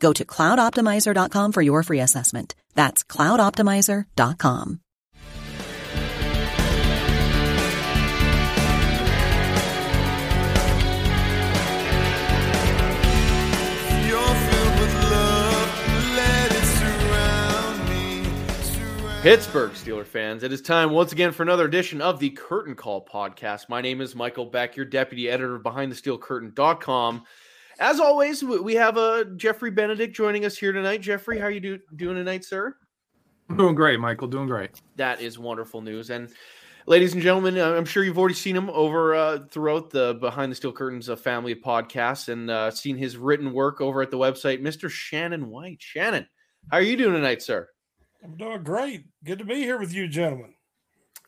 Go to cloudoptimizer.com for your free assessment. That's cloudoptimizer.com. Pittsburgh Steeler fans, it is time once again for another edition of the Curtain Call podcast. My name is Michael Beck, your deputy editor of BehindTheSteelCurtain.com. As always, we have uh, Jeffrey Benedict joining us here tonight. Jeffrey, how are you do, doing tonight, sir? I'm doing great, Michael. Doing great. That is wonderful news. And ladies and gentlemen, uh, I'm sure you've already seen him over uh, throughout the Behind the Steel Curtains uh, family podcast and uh, seen his written work over at the website, Mr. Shannon White. Shannon, how are you doing tonight, sir? I'm doing great. Good to be here with you, gentlemen.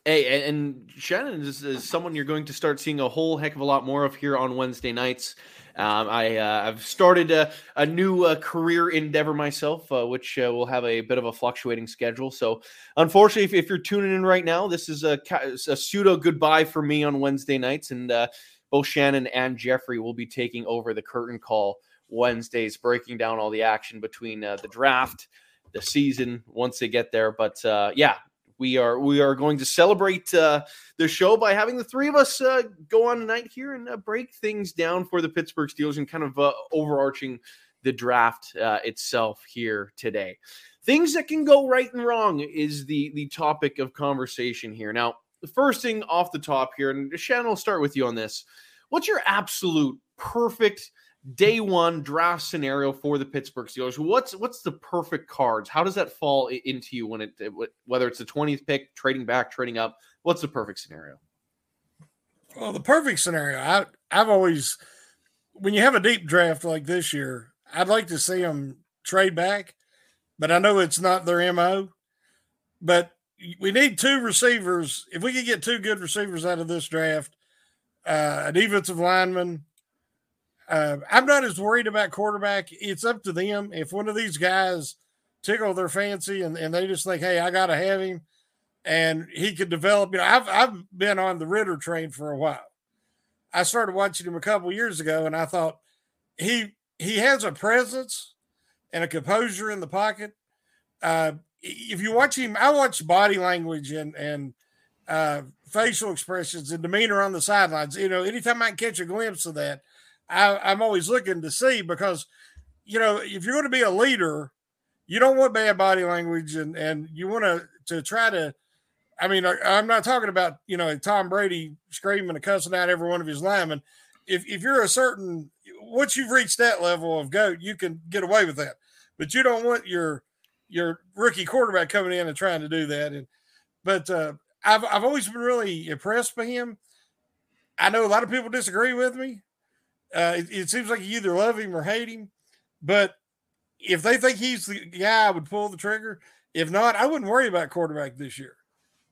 Hey, and Shannon is, is, someone you're going to start seeing a whole heck of a lot more of here on Wednesday nights. Um, I uh, I've started a, a new uh, career endeavor myself, uh, which uh, will have a bit of a fluctuating schedule. So, unfortunately, if, if you're tuning in right now, this is a, a pseudo goodbye for me on Wednesday nights, and uh, both Shannon and Jeffrey will be taking over the curtain call Wednesdays, breaking down all the action between uh, the draft the season once they get there. But uh, yeah, we are we are going to celebrate uh, the show by having the three of us uh, go on tonight here and uh, break things down for the Pittsburgh Steelers and kind of uh, overarching the draft uh, itself here today. Things that can go right and wrong is the the topic of conversation here. Now, the first thing off the top here, and Shannon, will start with you on this. What's your absolute perfect day one draft scenario for the Pittsburgh Steelers. What's what's the perfect cards? How does that fall into you when it whether it's the 20th pick, trading back, trading up? What's the perfect scenario? Well, the perfect scenario, I I've always when you have a deep draft like this year, I'd like to see them trade back, but I know it's not their MO. But we need two receivers. If we could get two good receivers out of this draft, uh, a defensive lineman uh, I'm not as worried about quarterback. It's up to them. If one of these guys tickle their fancy and, and they just think, hey, I got to have him and he could develop. You know, I've, I've been on the Ritter train for a while. I started watching him a couple years ago and I thought he he has a presence and a composure in the pocket. Uh, if you watch him, I watch body language and and uh, facial expressions and demeanor on the sidelines. You know, anytime I can catch a glimpse of that, I, am always looking to see because, you know, if you're going to be a leader, you don't want bad body language and, and you want to, to try to, I mean, I'm not talking about, you know, Tom Brady screaming and cussing out every one of his linemen. If, if you're a certain, once you've reached that level of goat, you can get away with that. But you don't want your, your rookie quarterback coming in and trying to do that. And, but uh, I've, I've always been really impressed by him. I know a lot of people disagree with me. Uh, it, it, seems like you either love him or hate him. But if they think he's the guy, I would pull the trigger. If not, I wouldn't worry about quarterback this year.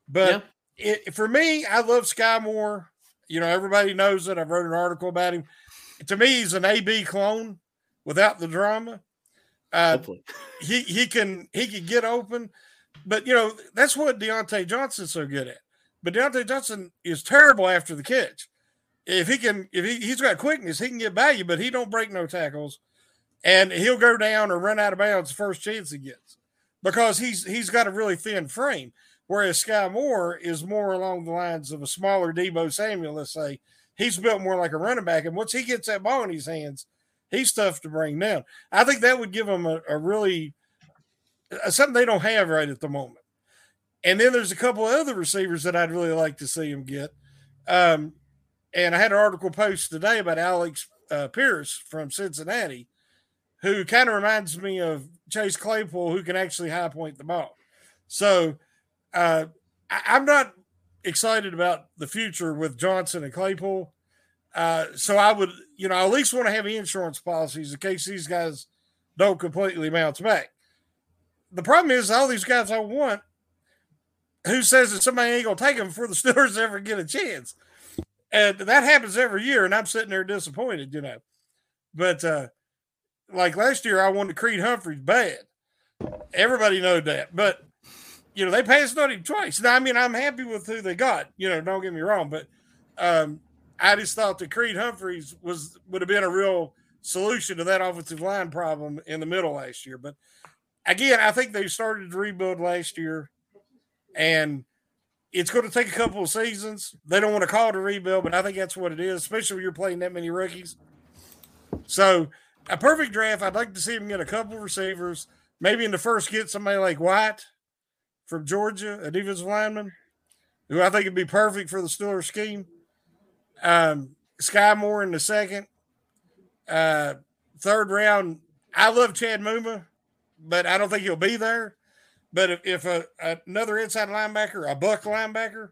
But yeah. it, for me, I love Skyy Moore. You know, everybody knows it. I've wrote an article about him. To me, he's an AB clone without the drama. Uh, he he can he can get open, but you know that's what Diontae Johnson's so good at. But Diontae Johnson is terrible after the catch if he can, if he, he's got quickness, he can get by you, but he don't break no tackles, and he'll go down or run out of bounds the first chance he gets because he's he's got a really thin frame. Whereas Skyy Moore is more along the lines of a smaller Deebo Samuel, let's say. He's built more like a running back, and once he gets that ball in his hands, he's tough to bring down. I think that would give him a, a really something they don't have right at the moment. And then there's a couple of other receivers that I'd really like to see him get. Um, and I had an article post today about Alex uh, Pierce from Cincinnati, who kind of reminds me of Chase Claypool, who can actually high point the ball. So uh, I, I'm not excited about the future with Johnson and Claypool. Uh, so I would, you know, I at least want to have insurance policies in case these guys don't completely bounce back. The problem is all these guys I want. Who says that somebody ain't gonna take them before the Steelers ever get a chance? And that happens every year, and I'm sitting there disappointed, you know. But uh, like last year, I wanted Creed Humphreys bad. Everybody know that, but you know they passed on him twice. Now, I mean, I'm happy with who they got. You know, don't get me wrong, but um, I just thought that Creed Humphreys was would have been a real solution to that offensive line problem in the middle last year. But again, I think they started to rebuild last year, and it's going to take a couple of seasons. They don't want to call it a rebuild, but I think that's what it is, especially when you're playing that many rookies. So, a perfect draft. I'd like to see him get a couple of receivers. Maybe in the first, get somebody like Wyatt from Georgia, a defensive lineman, who I think would be perfect for the Steelers scheme. Um, Skyy Moore in the second. Uh, third round, I love Chad Muma, but I don't think he'll be there. But if, if a, another inside linebacker, a buck linebacker,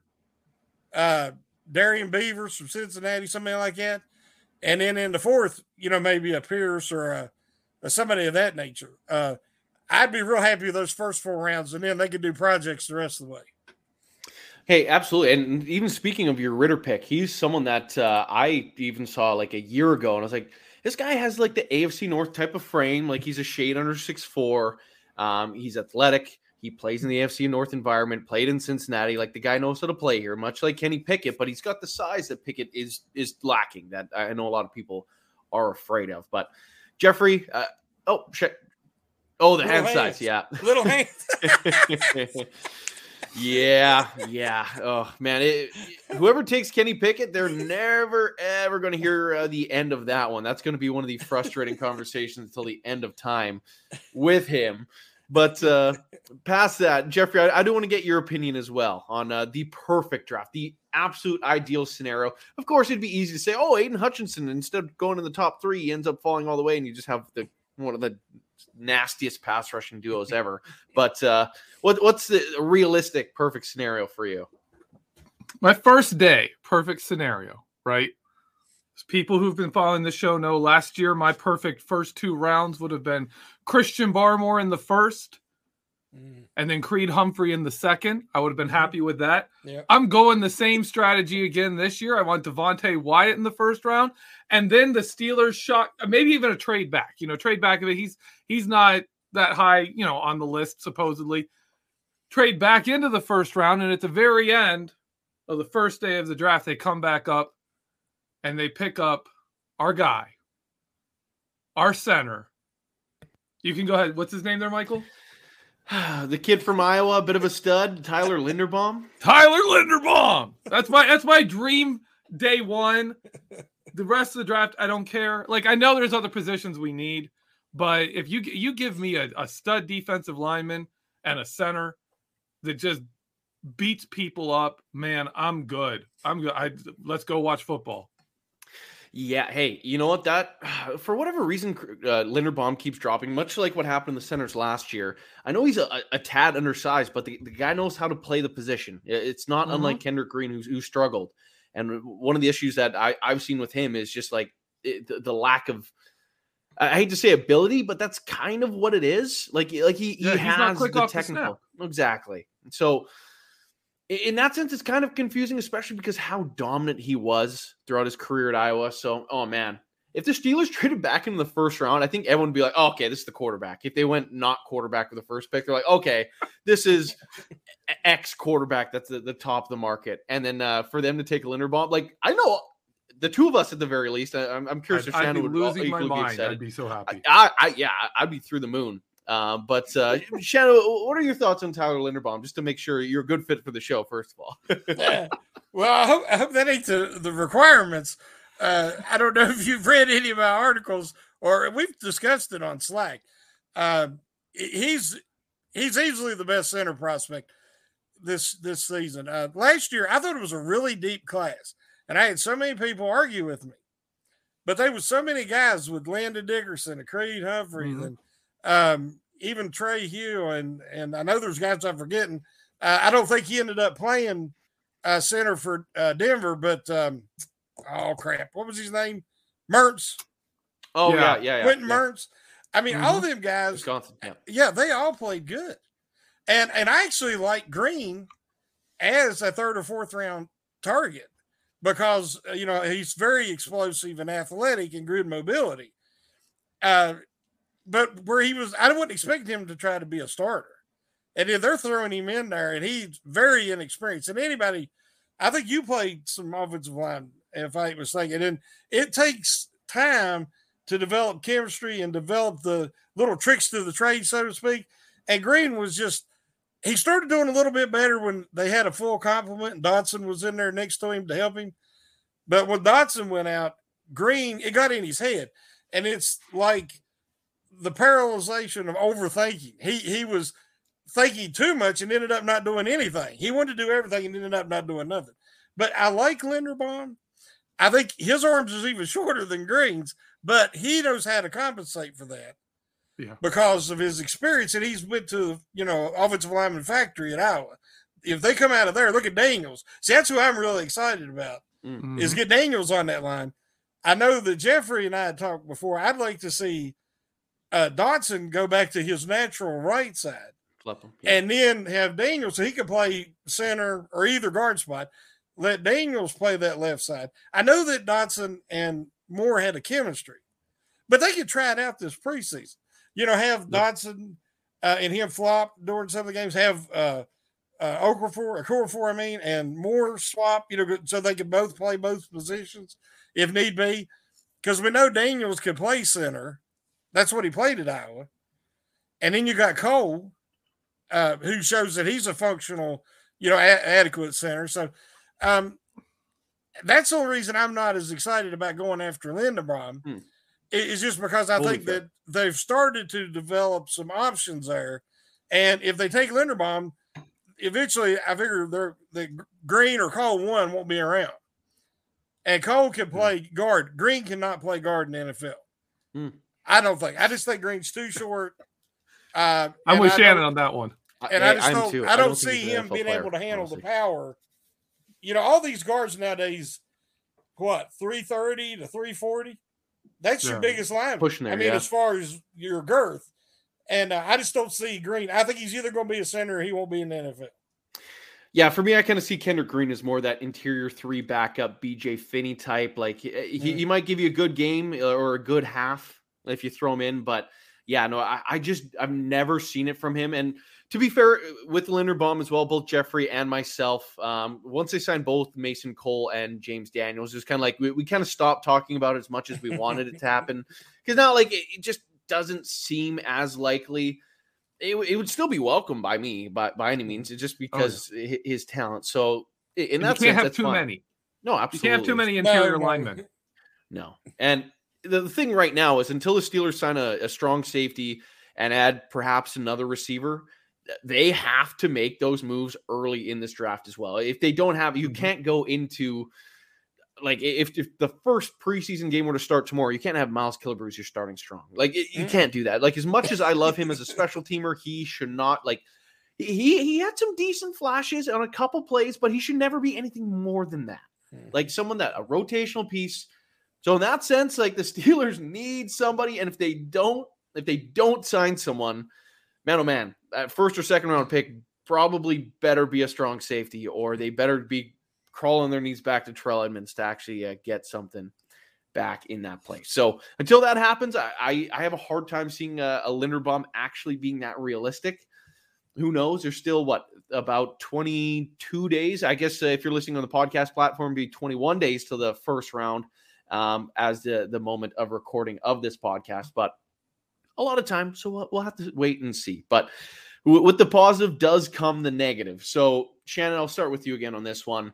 uh, Darrian Beavers from Cincinnati, somebody like that, and then in the fourth, you know, maybe a Pierce or a, a somebody of that nature. Uh, I'd be real happy with those first four rounds, and then they could do projects the rest of the way. Hey, absolutely. And even speaking of your Ritter pick, he's someone that uh, I even saw like a year ago, and I was like, this guy has like the AFC North type of frame. Like he's a shade under six four. Um, he's athletic. He plays in the AFC North environment. Played in Cincinnati. Like the guy knows how to play here, much like Kenny Pickett. But he's got the size that Pickett is is lacking. That I know a lot of people are afraid of. But Jeffrey, uh, oh shit. Oh, the Little hand hands. size, yeah. Little hands. Yeah, yeah. Oh man, it, whoever takes Kenny Pickett, they're never ever going to hear uh, the end of that one. That's going to be one of the frustrating conversations until the end of time with him. But uh, past that, Jeffrey, I, I do want to get your opinion as well on uh, the perfect draft, the absolute ideal scenario. Of course, it'd be easy to say, "Oh, Aidan Hutchinson," instead of going in the top three, he ends up falling all the way, and you just have the one of the nastiest pass rushing duos ever. But uh, what what's the realistic perfect scenario for you? My first day, perfect scenario, right? People who've been following the show know last year my perfect first two rounds would have been Christian Barmore in the first, mm. and then Creed Humphrey in the second. I would have been mm-hmm. happy with that. Yep. I'm going the same strategy again this year. I want Devonte Wyatt in the first round, and then the Steelers shot maybe even a trade back. You know, trade back of it. He's he's not that high, you know, on the list supposedly. Trade back into the first round, and at the very end of the first day of the draft, they come back up and they pick up our guy, our center. You can go ahead. What's his name there, Michael? the kid from Iowa, a bit of a stud, Tyler Linderbaum. Tyler Linderbaum. That's my that's my dream day one. The rest of the draft, I don't care. Like I know there's other positions we need, but if you you give me a, a stud defensive lineman and a center that just beats people up, man, I'm good. I'm good. I let's go watch football. Yeah. Hey, you know what? That for whatever reason, uh, Linderbaum keeps dropping, much like what happened in the centers last year. I know he's a, a tad undersized, but the, the guy knows how to play the position. It's not mm-hmm. unlike Kendrick Green, who's, who struggled. And one of the issues that I, I've seen with him is just like it, the, the lack of I hate to say ability, but that's kind of what it is. Like like he, he has the technical the exactly. So in that sense, it's kind of confusing, especially because how dominant he was throughout his career at Iowa. So, oh man, if the Steelers traded back in the first round, I think everyone would be like, oh, okay, this is the quarterback. If they went not quarterback with the first pick, they're like, okay, this is X quarterback that's the, the top of the market. And then uh, for them to take a Linderbaum, like I know the two of us at the very least. I, am curious I'd, if Shannon would losing my mind. I'd be so happy. I, I, yeah, I'd be through the moon. Uh, but uh, Shannon, what are your thoughts on Tyler Linderbaum? Just to make sure you're a good fit for the show, first of all. yeah. Well, I hope, I hope that ain't the, the requirements. Uh, I don't know if you've read any of my articles or we've discussed it on Slack. Uh, he's he's easily the best center prospect. this this season. Uh, last year, I thought it was a really deep class, and I had so many people argue with me. But there was so many guys with Landon Dickerson and Creed Humphreys mm-hmm. and um, even Trey Hugh, and and I know there's guys I'm forgetting. Uh, I don't think he ended up playing uh, center for uh, Denver, but um, oh crap, what was his name? Mertz. Oh yeah, yeah, yeah. Quentin yeah. Mertz. I mean, mm-hmm. all of them guys. Wisconsin, yeah. yeah, they all played good, and and I actually like Green as a third or fourth round target because uh, you know he's very explosive and athletic and good mobility. Uh, but where he was, I wouldn't expect him to try to be a starter. And if they're throwing him in there, and he's very inexperienced, and anybody, I think you played some offensive line, if I was thinking. and it takes time to develop chemistry and develop the little tricks to the trade, so to speak. And Green was just he started doing a little bit better when they had a full complement and Dotson was in there next to him to help him. But when Dotson went out, Green, it got in his head. And it's like the paralyzation of overthinking. He he was thinking too much and ended up not doing anything. He wanted to do everything and ended up not doing nothing. But I like Linderbaum. I think his arms is even shorter than Green's, but he knows how to compensate for that yeah. because of his experience. And he's went to, you know, offensive lineman factory at Iowa. If they come out of there, look at Daniels. See, that's who I'm really excited about mm-hmm. is get Daniels on that line. I know that Jeffrey and I had talked before. I'd like to see uh, Dotson go back to his natural right side. Him, yeah. And then have Daniels so he could play center or either guard spot. Let Daniels play that left side. I know that Dotson and Moore had a chemistry, but they could try it out this preseason you know, have Dotson uh, and him flop during some of the games, have uh, uh, Okafor, Okafor, I mean, and Moore swap, you know, so they could both play both positions if need be. Because we know Daniels could play center. That's what he played at Iowa. And then you got Cole, uh, who shows that he's a functional, you know, a- adequate center. So um, that's the only reason I'm not as excited about going after Linderbaum. Hmm is just because I Holy think that they've started to develop some options there. And if they take Linderbaum, eventually I figure they're the Green or Cole one won't be around. And Cole can hmm. play guard. Green cannot play guard in the NFL. Mm. I don't think. I just think Green's too short. Uh, I'm with Shannon on that one. And I, I just don't, I don't, I don't see him being player, able to handle honestly. the power. You know, all these guards nowadays, what, 330 to 340? That's yeah. your biggest line. Pushing there, I mean, yeah. as far as your girth. And uh, I just don't see Green. I think he's either going to be a center or he won't be in the NFL. Yeah, for me, I kind of see Kendrick Green as more that interior three backup BJ Finney type. Like he, mm. he might give you a good game uh, or a good half if you throw him in, but yeah, no, I, I just I've never seen it from him. And to be fair, with Linderbaum as well, both Jeffrey and myself, um, once they signed both Mason Cole and James Daniels, it was kind of like we, we kind of stopped talking about it as much as we wanted it to happen because now, like, it, it, just doesn't seem as likely. It, it would still be welcome by me, by by any means, it's just because oh, yeah. his talent. So, in that you can't sense, have too fine. many. No, absolutely. You can't have too many interior no, linemen. No, and the, thing right now is until the Steelers sign a, a strong safety and add perhaps another receiver they have to make those moves early in this draft as well. If they don't have, you mm-hmm. can't go into like if, if the first preseason game were to start tomorrow, you can't have Miles Killebrew you're starting strong. Like you mm. can't do that. Like as much as I love him as a special teamer, he should not like he he had some decent flashes on a couple plays, but he should never be anything more than that. Hmm. Like someone that a rotational piece. So in that sense, like the Steelers need somebody, and if they don't, if they don't sign someone, man, oh man, that first or second round pick probably better be a strong safety, or they better be crawling their knees back to Terrell Edmunds to actually uh, get something back in that place. So until that happens, I I, I have a hard time seeing a, a Linderbaum actually being that realistic. Who knows? There's still what about 22 days. I guess uh, if you're listening on the podcast platform, be 21 days to the first round um, as the the moment of recording of this podcast. But a lot of time. So we'll, we'll have to wait and see. But with the positive does come the negative. So, Shannon, I'll start with you again on this one.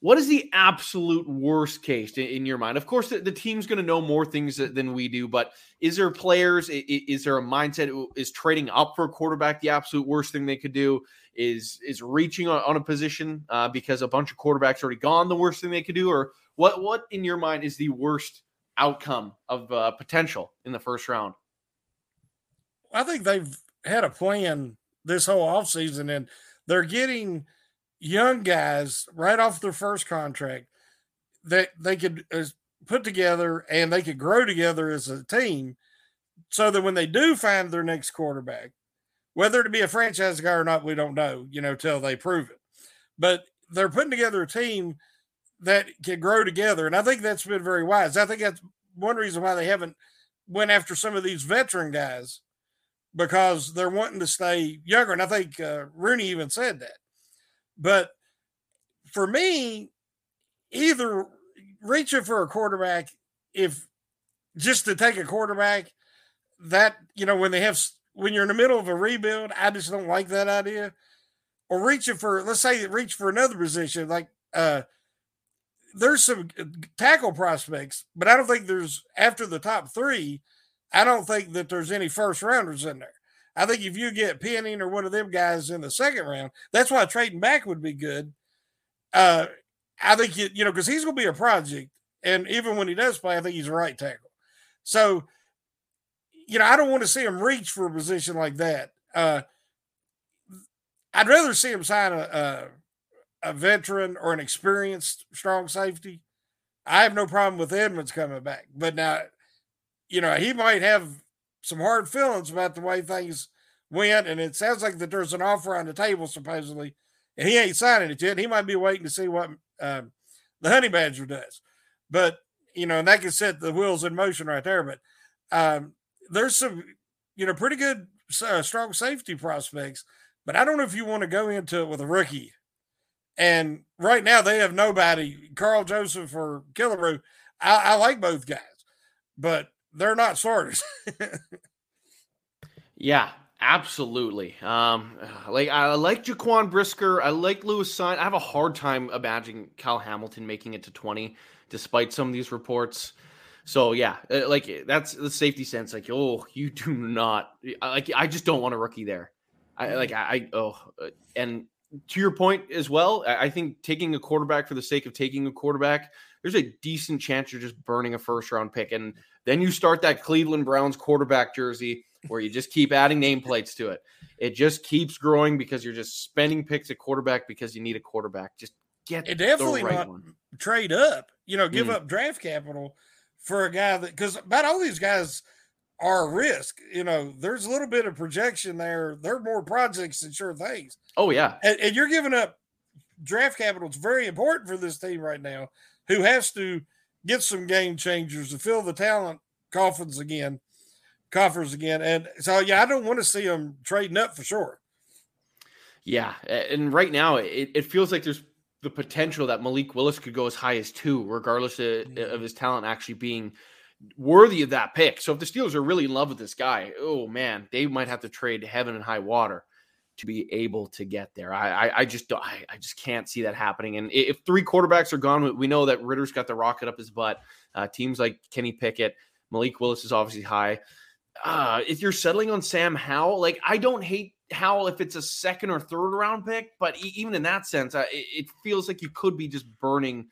What is the absolute worst case in, your mind? Of course, the, the team's going to know more things than we do, but is there players? Is, is there a mindset? Is trading up for a quarterback the absolute worst thing they could do? is is reaching on, on a position uh, because a bunch of quarterbacks already gone. The worst thing they could do, or what? What in your mind is the worst outcome of uh, potential in the first round? I think they've had a plan this whole offseason and they're getting young guys right off their first contract that they could uh, put together and they could grow together as a team so that when they do find their next quarterback, whether to be a franchise guy or not, we don't know, you know, till they prove it. But they're putting together a team that can grow together. And I think that's been very wise. I think that's one reason why they haven't went after some of these veteran guys because they're wanting to stay younger. And I think uh, Rooney even said that. But for me, either reaching for a quarterback, if just to take a quarterback, that, you know, when they have, when you're in the middle of a rebuild, I just don't like that idea. Or reaching for, let's say, reach for another position, like, uh, there's some tackle prospects, but I don't think there's after the top three. I don't think that there's any first rounders in there. I think if you get Penning or one of them guys in the second round, that's why trading back would be good. Uh, I think you, you know because he's going to be a project, and even when he does play, I think he's a right tackle. So, you know, I don't want to see him reach for a position like that. Uh, I'd rather see him sign a, a a veteran or an experienced strong safety. I have no problem with Edmunds coming back, but now, you know, he might have some hard feelings about the way things went, and it sounds like that there's an offer on the table supposedly, and he ain't signing it yet. He might be waiting to see what um, the Honey Badger does, but you know, and that can set the wheels in motion right there. But um, there's some, you know, pretty good uh, strong safety prospects, but I don't know if you want to go into it with a rookie and right now they have nobody, Karl Joseph or Killebrew. I, I like both guys, but they're not starters. yeah, absolutely. Um, like I like Jaquan Brisker. I like Lewis Cine. I have a hard time imagining Kyle Hamilton making it to 20, despite some of these reports. So yeah, uh, like that's the safety sense. Like, oh, you do not like. I just don't want a rookie there. I like. I, I oh, uh, and to your point as well, I think taking a quarterback for the sake of taking a quarterback, there's a decent chance you're just burning a first round pick. And then you start that Cleveland Browns quarterback jersey where you just keep adding nameplates to it. It just keeps growing because you're just spending picks at quarterback because you need a quarterback. Just get it definitely right one. trade up, you know, give Mm. up draft capital for a guy that because about all these guys are a risk. You know, there's a little bit of projection there. They're more projects than sure things. Oh yeah. and, and you're giving up draft capital. It's very important for this team right now, who has to get some game changers to fill the talent coffins again, coffers again. And so, yeah, I don't want to see them trading up for sure. Yeah, and right now it, it feels like there's the potential that Malik Willis could go as high as two, regardless of, mm-hmm. of his talent actually being worthy of that pick. So if the Steelers are really in love with this guy, oh man, they might have to trade heaven and high water to be able to get there. I I, I just don't, I, I just can't see that happening. And if three quarterbacks are gone, we- know that Ritter's got the rocket up his butt. Uh, teams like Kenny Pickett, Malik Willis is obviously high. Uh, if you're settling on Sam Howell, like I don't hate Howell if it's a second or third round pick, but even in that sense, it feels like you could be just burning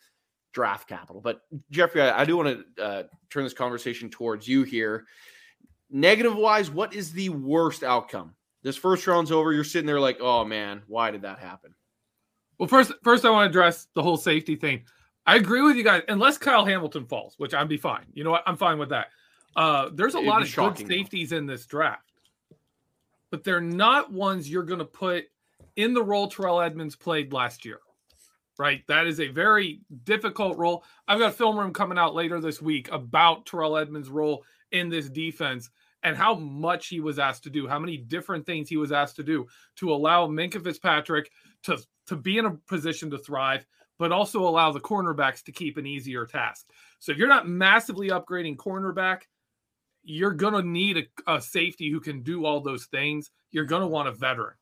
draft capital. But Jeffrey, I, I do want to uh, turn this conversation towards you here. Negative wise, what is the worst outcome? This first round's over. You're sitting there like, oh man, why did that happen? Well, first, first I want to address the whole safety thing. I agree with you guys, unless Kyle Hamilton falls, which I'd be fine. You know what? I'm fine with that. Uh, there's a It'd lot of shocking, good though. safeties in this draft, but they're not ones you're going to put in the role Terrell Edmunds played last year. Right? That is a very difficult role. I've got a film room coming out later this week about Terrell Edmunds' role in this defense and how much he was asked to do, how many different things he was asked to do to allow Minkah Fitzpatrick to, to be in a position to thrive, but also allow the cornerbacks to keep an easier task. So if you're not massively upgrading cornerback, you're going to need a, a safety who can do all those things. You're going to want a veteran,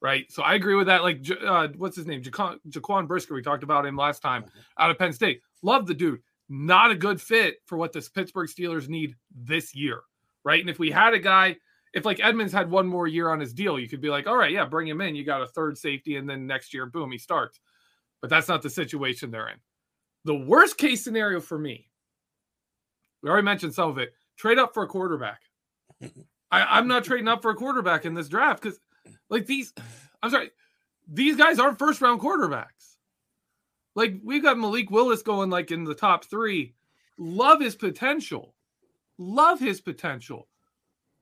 right? So I agree with that. Like, uh, what's his name? Jaquan, Jaquan Brisker. We talked about him last time out of Penn State. Love the dude. Not a good fit for what the Pittsburgh Steelers need this year, right? And if we had a guy, if like Edmunds had one more year on his deal, you could be like, all right, yeah, bring him in. You got a third safety, and then next year, boom, he starts. But that's not the situation they're in. The worst case scenario for me, we already mentioned some of it. Trade up for a quarterback. I, I'm not trading up for a quarterback in this draft because, like these, I'm sorry, these guys aren't first round quarterbacks. Like we've got Malik Willis going like in the top three. Love his potential, love his potential,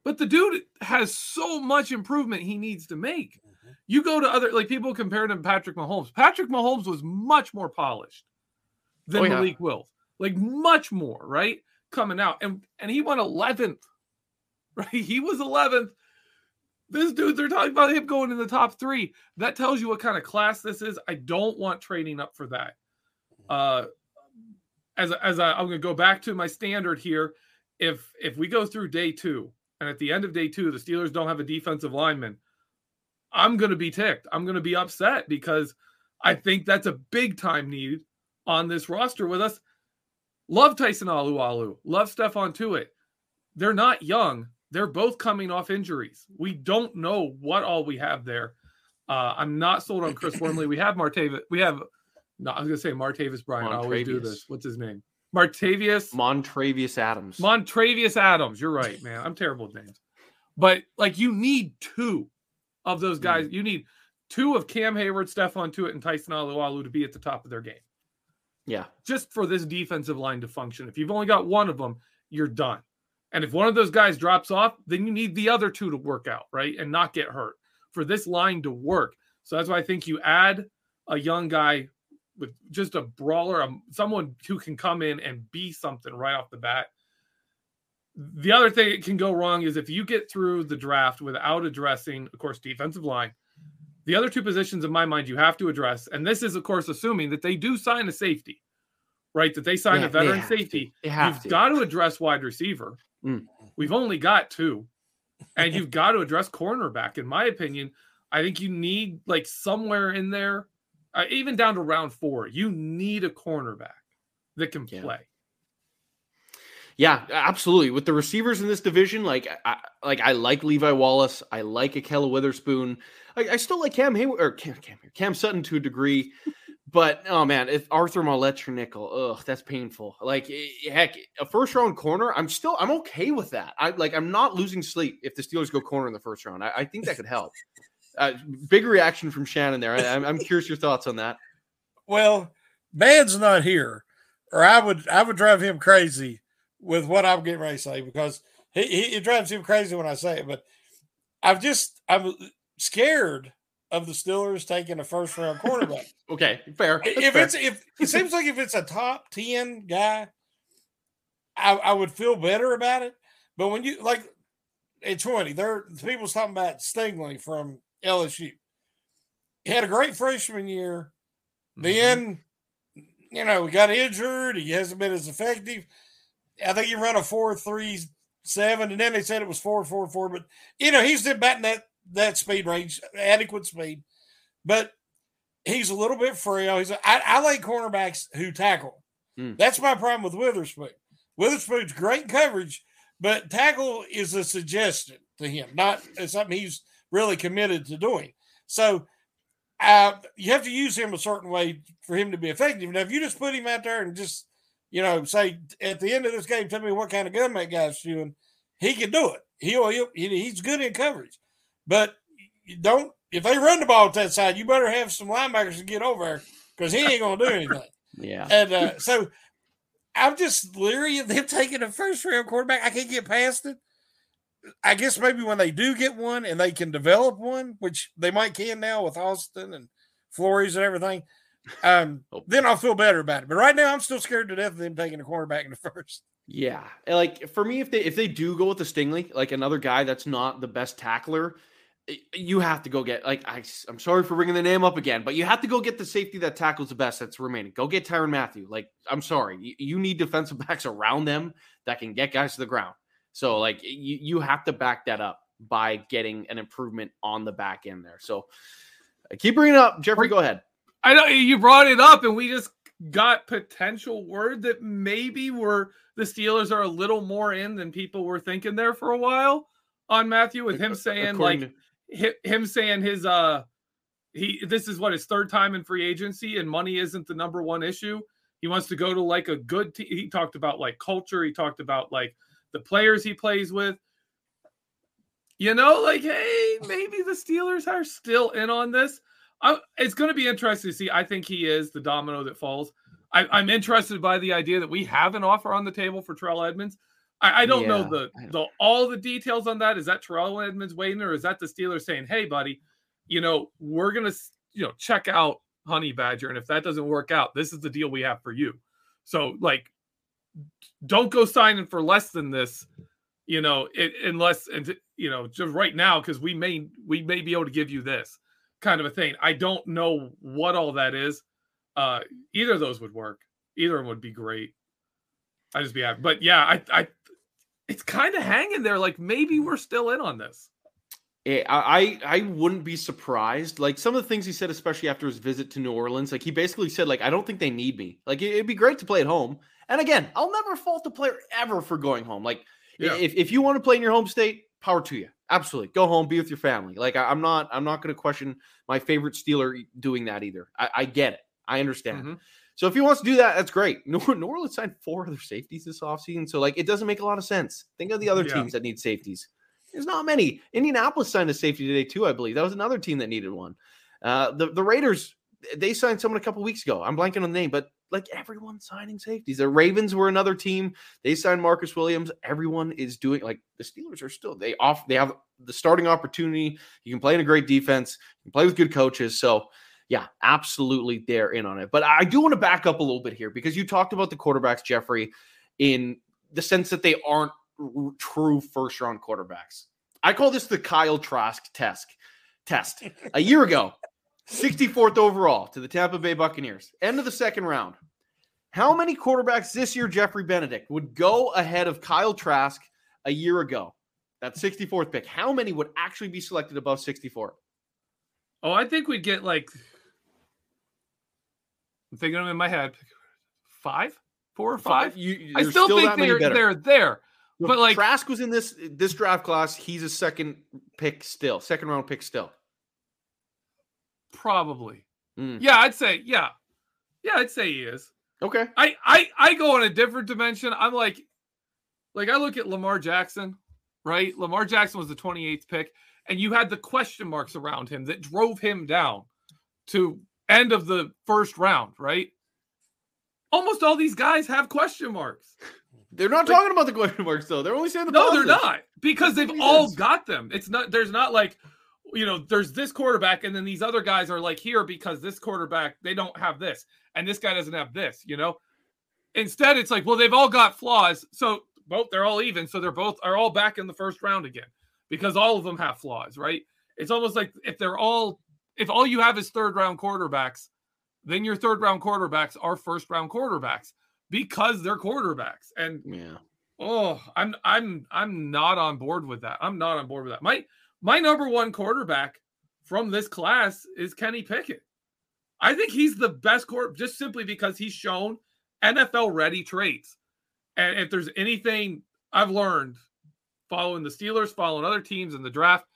but the dude has so much improvement he needs to make. Mm-hmm. You go to other like people compared him to Patrick Mahomes. Patrick Mahomes was much more polished than Oh, yeah. Malik Willis, like much more, right? Coming out and and he went 11th, right? He was 11th. This dude, they're talking about him going in the top three. That tells you what kind of class this is. I don't want trading up for that. Uh, as as I, I'm going to go back to my standard here. If if we go through day two and at the end of day two the Steelers don't have a defensive lineman, I'm going to be ticked. I'm going to be upset because I think that's a big time need on this roster with us. Love Tyson Alualu. Love Stephon Tuitt. They're not young. They're both coming off injuries. We don't know what all we have there. Uh, I'm not sold on Chris Wormley. We have Martavis. We have no, I was gonna say Martavis Bryant. I always do this. What's his name? Martavius Montravius Adams. Montravius Adams. You're right, man. I'm terrible with names. But like you need two of those guys. You need two of Cam Heyward, Stephon Tuitt, and Tyson Alualu to be at the top of their game. yeah. Just for this defensive line to function. If you've only got one of them, you're done. And if one of those guys drops off, then you need the other two to work out, right? And not get hurt for this line to work. So that's why I think you add a young guy with just a brawler, um, someone who can come in and be something right off the bat. The other thing that can go wrong is if you get through the draft without addressing, of course, defensive line. The other two positions, in my mind, you have to address, and this is, of course, assuming that they do sign a safety, right? That they sign Yeah, a veteran safety. You've to. got to address wide receiver. Mm. We've only got two, and you've got to address cornerback. In my opinion, I think you need like somewhere in there, uh, even down to round four, you need a cornerback that can Yeah. play. Yeah, absolutely. With the receivers in this division, like I like I like Levi Wallace, I like Ahkello Witherspoon. I, I still like Cam Heyward or Cam, Cam Cam Sutton to a degree, but oh man, if Arthur nickel, ugh, that's painful. Like eh, heck, a first round corner, I'm still I'm okay with that. I like I'm not losing sleep if the Steelers go corner in the first round. I, I think that could help. Uh, big reaction from Shannon there. I, I'm, I'm curious your thoughts on that. Well, Bad's not here, or I would I would drive him crazy with what I'm getting ready to say because he, he it drives him crazy when I say it. But I've just I'm scared of the Steelers taking a first round cornerback. Okay, fair. That's if fair. it's if it seems like if it's a top ten guy, I, I would feel better about it. But when you like at twenty, there people's talking about Stingley from LSU. He had a great freshman year. Mm-hmm. Then, you know, he got injured. He hasn't been as effective. I think he ran a four three seven, and then they said it was four four four. But you know, he's been batting that that speed range, adequate speed. But he's a little bit frail. He's a, I, I like cornerbacks who tackle. Hmm. That's my problem with Witherspoon. Witherspoon's great coverage, but tackle is a suggestion to him, not something he's really committed to doing. So uh, you have to use him a certain way for him to be effective. Now, if you just put him out there and just, you know, say at the end of this game, tell me what kind of gun that guy's shooting, he can do it. He'll, he'll he- he's good in coverage, but you don't. If they run the ball to that side, you better have some linebackers to get over there because he ain't gonna do anything. yeah. And uh, so I'm just leery of them taking a first round quarterback. I can't get past it. I guess maybe when they do get one and they can develop one, which they might can now with Austin and Flores and everything, um, Oh. then I'll feel better about it. But right now, I'm still scared to death of them taking a cornerback in the first. Yeah, like for me, if they if they do go with the Stingley, like another guy that's not the best tackler, you have to go get like I, am sorry for bringing the name up again, but you have to go get the safety that tackles the best that's remaining. Go get Tyrann Mathieu. Like I'm sorry, you, you need defensive backs around them that can get guys to the ground. So like you you have to back that up by getting an improvement on the back end there. So uh, keep bringing it up, Jeffrey. Go ahead. I know you brought it up, and we just got potential word that maybe we're the Steelers are a little more in than people were thinking there for a while. on Mathieu with him saying According like hi- him saying his uh he this is what his third time in free agency and money isn't the number one issue. He wants to go to like a good team. He talked about like culture. He talked about like the players he plays with. You know, like hey, maybe the Steelers are still in on this. I, it's going to be interesting to see. I think he is the domino that falls. I, I'm interested by the idea that we have an offer on the table for trell Edmunds. I, I don't know the don't- the all the details on that. Is that Terrell Edmunds waiting, or is that the Steelers saying, "Hey, buddy, you know, we're gonna you know check out Honey Badger, and if that doesn't work out, this is the deal we have for you." So, like, don't go signing for less than this, you know, it, unless and you know just right now because we may we may be able to give you this kind of a thing. I don't know what all that is. Uh, either of those would work. Either of them would be great. I just be happy, but yeah, I I it's kind of hanging there. Like maybe we're still in on this. Eh, I I wouldn't be surprised. Like some of the things he said, especially after his visit to New Orleans, like he basically said, like I don't think they need me. Like it- it'd be great to play at home. And again, I'll never fault a player ever for going home. Like Yeah. if if you want to play in your home state, power to you. Absolutely, go home, be with your family. Like I, am not I'm not going to question my favorite Steeler doing that either. I, I get it. I understand. Mhm. So if he wants to do that, that's great. New New Orleans signed four other safeties this offseason. So like it doesn't make a lot of sense. Think of the other Yeah. teams that need safeties. There's not many. Indianapolis signed a safety today too, I believe. That was another team that needed one. Uh, the the Raiders they signed someone a couple weeks ago. I'm blanking on the name, but like everyone signing safeties. The Ravens were another team. They signed Marcus Williams. Everyone is doing like the Steelers are still they off. They have the starting opportunity. You can play in a great defense. You can play with good coaches. So yeah, absolutely they're in on it. But I do want to back up a little bit here because you talked about the quarterbacks, Jeffrey, in the sense that they aren't r- true first round quarterbacks. I call this the Kyle Trask test. Test a year ago, 64th overall to the Tampa Bay Buccaneers, end of the second round. How many quarterbacks this year, Jeffrey Benedict, would go ahead of Kyle Trask a year ago? That 64th pick. How many would actually be selected above 64? Oh, I think we'd get like I'm thinking of them in my head. Five, four or five. You, I there's still, think they're they're there. But like Trask was in this this draft class. He's a second pick still, second round pick still. probably. Mm. Yeah, I'd say yeah. Yeah, I'd say he is. Okay. I I I go on a different dimension. I'm like like I look at Lamar Jackson, right? Lamar Jackson was the 28th pick and you had the question marks around him that drove him down to end of the first round, right? Almost all these guys have question marks. They're not Like- talking about the question marks though. They're only saying the No, they're not because they've all got them. It's not there's not like you know, there's this quarterback and then these other guys are like here because this quarterback they don't have this and this guy doesn't have this, you know. Instead, it's like, well, they've all got flaws, so both they're all even, so they're both are all back in the first round again because all of them have flaws, right? It's almost like if they're all if all you have is third round quarterbacks, then your third round quarterbacks are first round quarterbacks because they're quarterbacks. And Yeah. Oh, I'm I'm I'm not on board with that. I'm not on board with that. My my number one quarterback from this class is Kenny Pickett. I think he's the best quarterback just simply because he's shown NFL ready traits. And if there's anything I've learned following the Steelers, following other teams in the draft,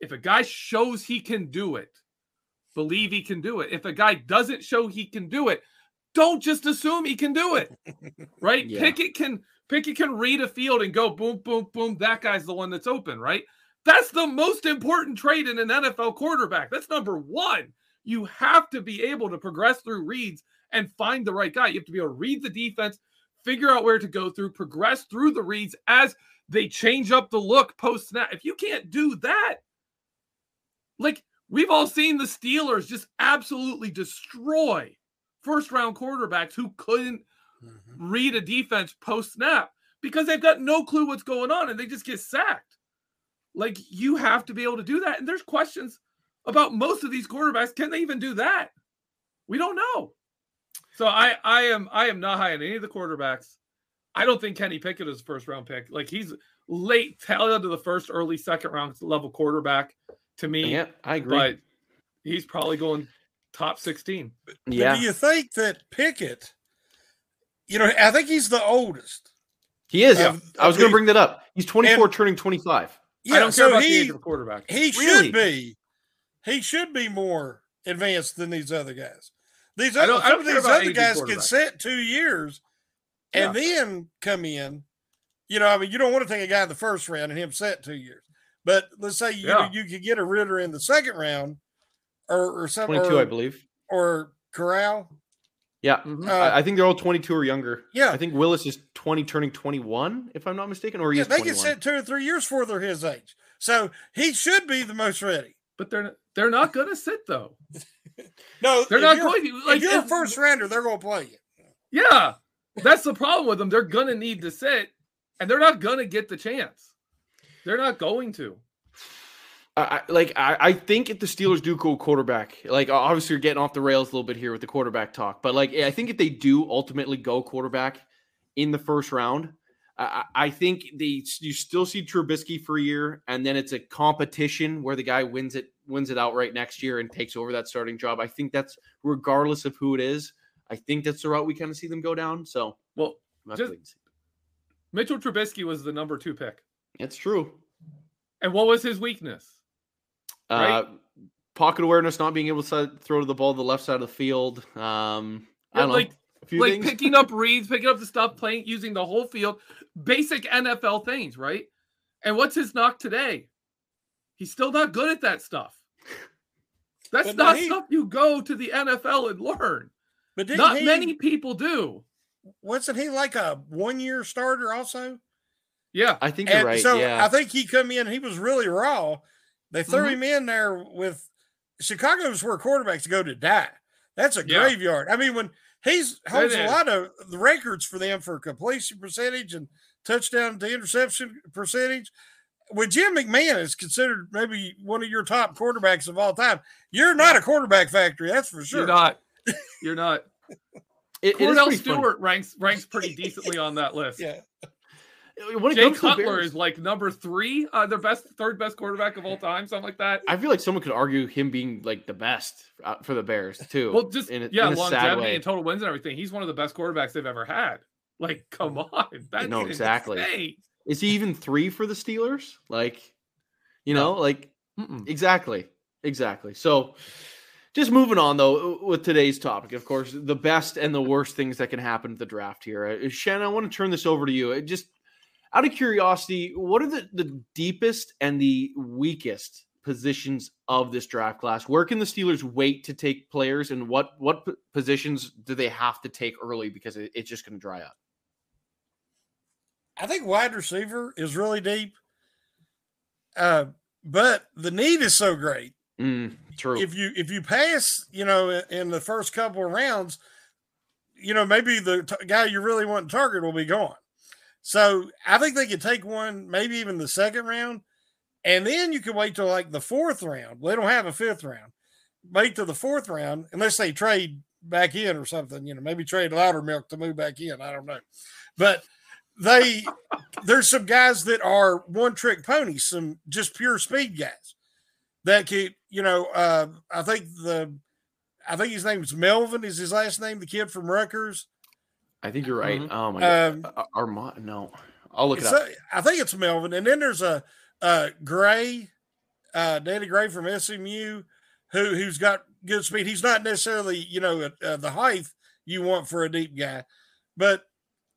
if a guy shows he can do it, believe he can do it. If a guy doesn't show he can do it, don't just assume he can do it. Right? Yeah. Pickett can Pickett can read a field and go boom, boom, boom. That guy's the one that's open, right? That's the most important trait in an NFL quarterback. That's number one. You have to be able to progress through reads and find the right guy. You have to be able to read the defense, figure out where to go through, progress through the reads as they change up the look post snap. If you can't do that, like we've all seen the Steelers just absolutely destroy first round quarterbacks who couldn't Mm-hmm. read a defense post snap because they've got no clue what's going on and they just get sacked. Like you have to be able to do that. And there's questions about most of these quarterbacks. Can they even do that? We don't know. So I I am I am not high on any of the quarterbacks. I don't think Kenny Pickett is a first round pick. Like he's late tail end of the first, early second round level quarterback to me. Yeah, I agree. But he's probably going top 16. But yeah. do you think that Pickett, you know, I think he's the oldest. He is. Yeah. I was going to bring that up. He's 24 turning 25. Yeah, I don't care so about the he age of a quarterback. he Really? should be he should be more advanced than these other guys. These I other don't- I some don't of care these other guys can quarterback. sit two years and then come in. You know, I mean, you don't want to take a guy in the first round and him set two years. But let's say you Yeah. you could get a Ridder in the second round, or or something, 22, or, I believe. or Corral. Yeah. Mhm. Uh, I I think they're all 22 or younger. Yeah. I think Willis is 20, turning 21, if I'm not mistaken, or he Yeah, they 21. can sit two or three years before they're his age. So he should be the most ready. but they're they're not going to sit though. No, They're not going to. Like if you're a first rounder, they're going to play you. Yeah, that's the problem with them. They're going to need to sit, and they're not going to get the chance. They're not going to. I, like I, I think if the Steelers do go quarterback, like obviously you're getting off the rails a little bit here with the quarterback talk, but like I think if they do ultimately go quarterback in the first round, I, I think they you still see Trubisky for a year, and then it's a competition where the guy wins it wins it outright next year and takes over that starting job. I think that's regardless of who it is. I think that's the route we kind of see them go down. So Well, we'll have to Just- wait and see. Mitchell Trubisky was the number two pick, it's true. and what was his weakness? Uh, pocket awareness, not being able to throw to the ball to the left side of the field. Um, I don't like know. A few like things. picking up reads, picking up the stuff, playing using the whole field, basic NFL things, right? And what's his knock today? He's still not good at that stuff. That's But not he- stuff you go to the NFL and learn. But didn't Not he, many people do. wasn't he like a one year starter also? Yeah, I think you're And right. so yeah. I think he come in, he was really raw. They threw Mhm. him in there with Chicago's where quarterbacks go to die. That's a Yeah. graveyard. I mean, when he's holds a lot of the records for them for completion percentage and touchdown to interception percentage. When Jim McMahon is considered maybe one of your top quarterbacks of all time, you're not a quarterback factory, that's for sure. you're not. You're not. It- it is Kordell pretty funny. Stewart ranks ranks pretty decently on that list. Yeah. When it Jay comes to Cutler Bears, is like number three, uh, their best, third best quarterback of all time, something like that. I feel like someone could argue him being like the best uh, for the Bears too. Well, just in a, yeah, in a sad longevity way. and total wins and everything. He's one of the best quarterbacks they've ever had. Like, come on, that's No, exactly. insane. Is he even three for the Steelers? Like, you No. know, like Mm-mm. Exactly. Exactly. So just moving on though with today's topic, of course, the best and the worst things that can happen at the draft here. Uh, Shannon, I want to turn this over to you. Just out of curiosity, what are the, the deepest and the weakest positions of this draft class? Where can the Steelers wait to take players and what what p- positions do they have to take early because it, it's just going to dry up? I think wide receiver is really deep. Uh, but the need is so great. Mm, true. If you if you pass, you know, in- in the first couple of rounds, you know, maybe the t- guy you really want to target will be gone. So I think they could take one, maybe even the second round, and then you can wait till like the fourth round. They don't have a fifth round. Wait till the fourth round, unless they trade back in or something. You know, maybe trade louder milk to move back in. I don't know, but they there's some guys that are one trick ponies, some just pure speed guys that could, you know, uh, I think the, I think his name's Melvin is his last name, the kid from Rutgers. I think you're right. Mhm. Oh my god. Um, Uh, Armand, no. I'll look it up. a- I think it's Melvin, and then there's a, uh Gray, uh, Danny Gray from SMU, who who's got good speed. He's not necessarily, you know, uh, the height you want for a deep guy, but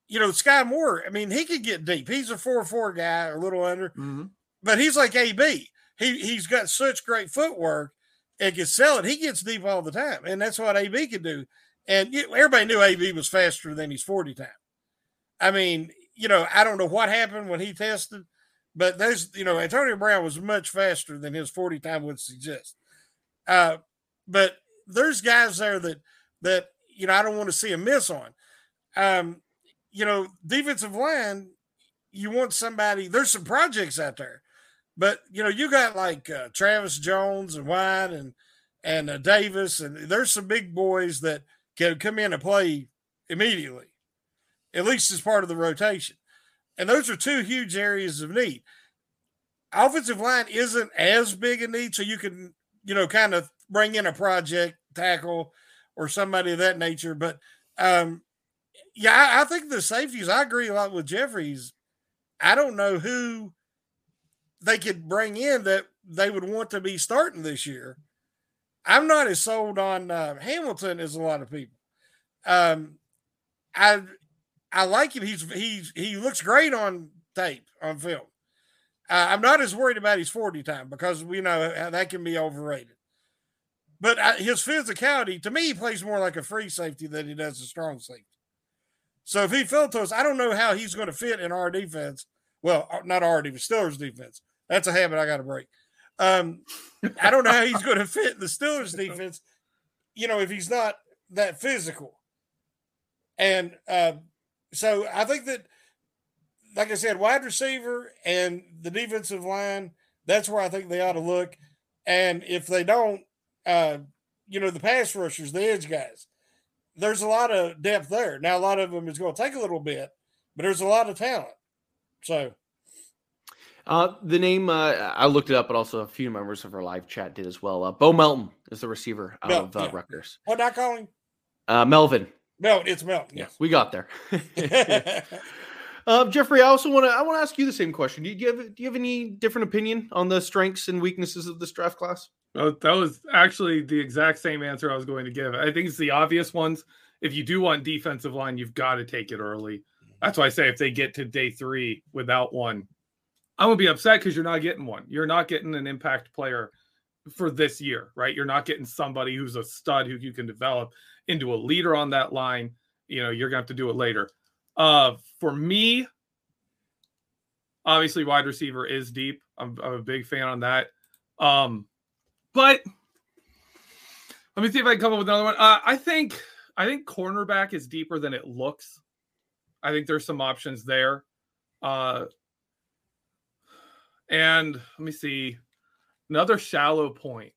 you know, Skyy Moore. I mean, he could get deep. He's a four four guy, a little under. Mhm. but he's like AB. He he's got such great footwork and can sell it. He gets deep all the time, and that's what AB can do. And everybody knew AB was faster than his forty time. I mean, you know, I don't know what happened when he tested, but there's you know Antonio Brown was much faster than his forty time would suggest. Uh, but there's guys there that that you know I don't want to see a miss on. Um, you know, defensive line, you want somebody. There's some projects out there, but you know, you got like uh, Travis Jones and Wyatt and and uh, Davis, and there's some big boys that can come in and play immediately, at least as part of the rotation. And those are two huge areas of need. Offensive line isn't as big a need, so you can, you know, kind of bring in a project tackle or somebody of that nature. But um, yeah, I, I think the safeties. I agree a lot with Jeffries. I don't know who they could bring in that they would want to be starting this year. I'm not as sold on uh, Hamilton as a lot of people. Um, I I like him. He's he's he looks great on tape on film. Uh, I'm not as worried about his 40 time because we know that can be overrated. But uh, his physicality, to me, he plays more like a free safety than he does a strong safety. So if he us, I don't know how he's going to fit in our defense. Well, uh, not our defense, Steelers defense. That's a habit I got to break. Um, I don't know how he's going to fit in the Steelers defense. You know, if he's not that physical, and uh, so I think that, like I said, wide receiver and the defensive line. That's where I think they ought to look. And if they don't, uh, you know, the pass rushers, the edge guys, there's a lot of depth there. Now, a lot of them is going to take a little bit, but there's a lot of talent. So, uh, the name uh, I looked it up, but also a few members of our live chat did as well. Uh, Bo Melton is the receiver out Mel, of uh, yeah. Rutgers. What I call him? Uh, Melvin. Melton. It's Melton. Yes, yeah, we got there. Uh, Jeffrey, I also want to I want to ask you the same question. Do you have do you have any different opinion on the strengths and weaknesses of this draft class? Oh, that was actually the exact same answer I was going to give. I think it's the obvious ones. If you do want defensive line, you've got to take it early. That's why I say if they get to day three without one, I'm gonna be upset because you're not getting one. You're not getting an impact player for this year, right? You're not getting somebody who's a stud who you can develop into a leader on that line. You know, you're gonna have to do it later. Uh, for me, obviously, wide receiver is deep. I'm, I'm a big fan on that. Um, but let me see if I can come up with another one. Uh, I think I think cornerback is deeper than it looks. I think there's some options there. Uh, and let me see another shallow point.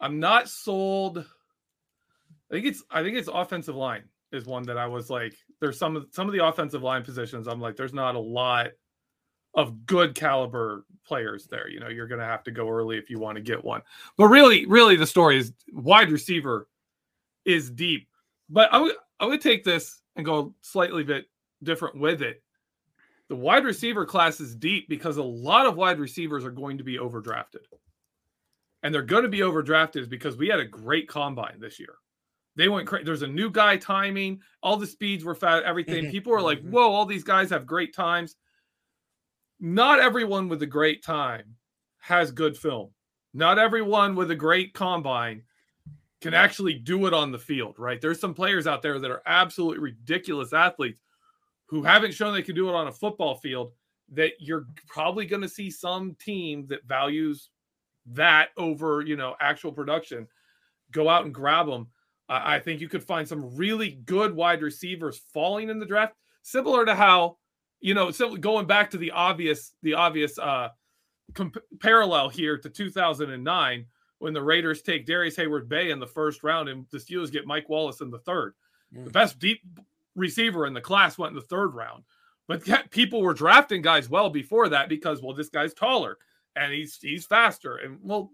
I'm not sold. I think it's I think it's offensive line is one that I was like, there's some some of the offensive line positions. I'm like, there's not a lot of good caliber players there. You know, you're to have to go early if you want to get one. But really, really, the story is wide receiver is deep. But I would I would take this and go slightly bit different with it. The wide receiver class is deep because a lot of wide receivers are going to be overdrafted. And they're going to be overdrafted because we had a great combine this year. They went crazy. There's a new guy timing. All the speeds were fat, everything. Mm-hmm. People are like, mm-hmm. whoa, all these guys have great times. Not everyone with a great time has good film. Not everyone with a great combine can actually do it on the field, right? There's some players out there that are absolutely ridiculous athletes who haven't shown they can do it on a football field that you're probably going to see some team that values that over, you know, actual production go out and grab them. Uh, I think you could find some really good wide receivers falling in the draft, similar to how, you know, so going back to the obvious, the obvious uh, comp- parallel here to 2009 when the Raiders take Darrius Heyward-Bey in the first round and the Steelers get Mike Wallace in the third. Mm. The best deep receiver in the class went in the third round. But people were drafting guys well before that because, well, this guy's taller and he's he's faster. And well,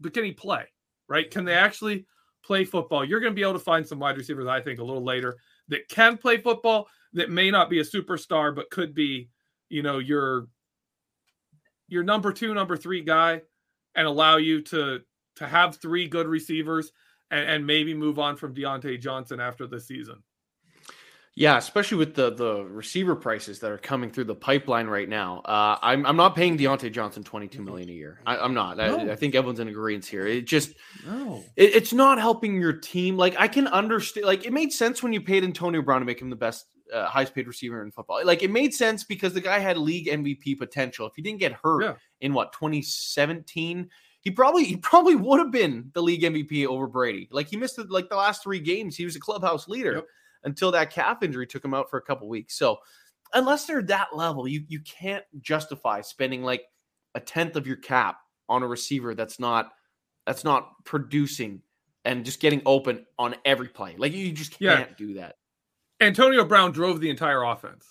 but can he play? Right? Can they actually play football? You're going to be able to find some wide receivers, I think, a little later that can play football that may not be a superstar, but could be, you know, your your number two, number three guy, and allow you to to have three good receivers and, and maybe move on from Diontae Johnson after the season. Yeah, especially with the the receiver prices that are coming through the pipeline right now. Uh, I'm I'm not paying Diontae Johnson 22 million a year. I, am not. No. I, I, think everyone's in agreement here. It just no. It, it's not helping your team. Like I can understand. Like it made sense when you paid Antonio Brown to make him the best, uh, highest paid receiver in football. Like it made sense because the guy had league MVP potential. If he didn't get hurt yeah. in what 2017, he probably he probably would have been the league MVP over Brady. Like he missed the, like the last three games. He was a clubhouse leader. Yep until that calf injury took him out for a couple weeks. So unless they're that level, you you can't justify spending like a tenth of your cap on a receiver that's not that's not producing and just getting open on every play. Like you just can't yeah. do that. Antonio Brown drove the entire offense.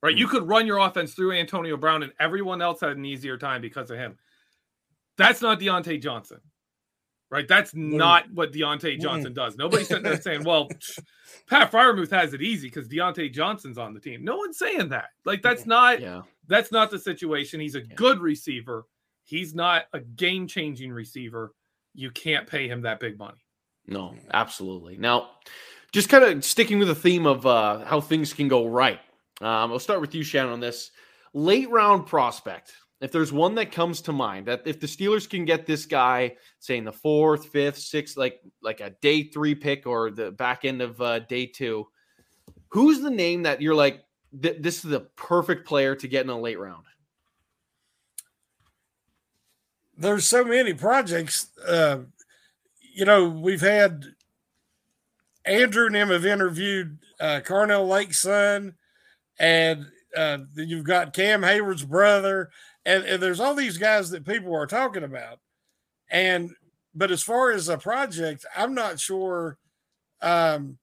Right? Mm-hmm. You could run your offense through Antonio Brown and everyone else had an easier time because of him. That's not Diontae Johnson. Right? That's not what Diontae Johnson does. Nobody's sitting there saying, well, Pat Freiermuth has it easy because Diontae Johnson's on the team. No one's saying that. Like, that's not Yeah. that's not the situation. He's a good receiver. He's not a game changing receiver. You can't pay him that big money. No, absolutely. Now, just kind of sticking with the theme of uh, how things can go right. Um, I'll start with you, Shannon, on this late round prospect. If there's one that comes to mind, that if the Steelers can get this guy, say in the fourth, fifth, sixth, like like a day three pick or the back end of uh, day two, who's the name that you're like, th- this is the perfect player to get in a late round? there's so many projects. Uh, you know, we've had Andrew and him have interviewed uh, Carnell Lake's son, and uh, you've got Cam Heyward's brother, and, and there's all these guys that people are talking about. And but as far as a project, I'm not sure. Um,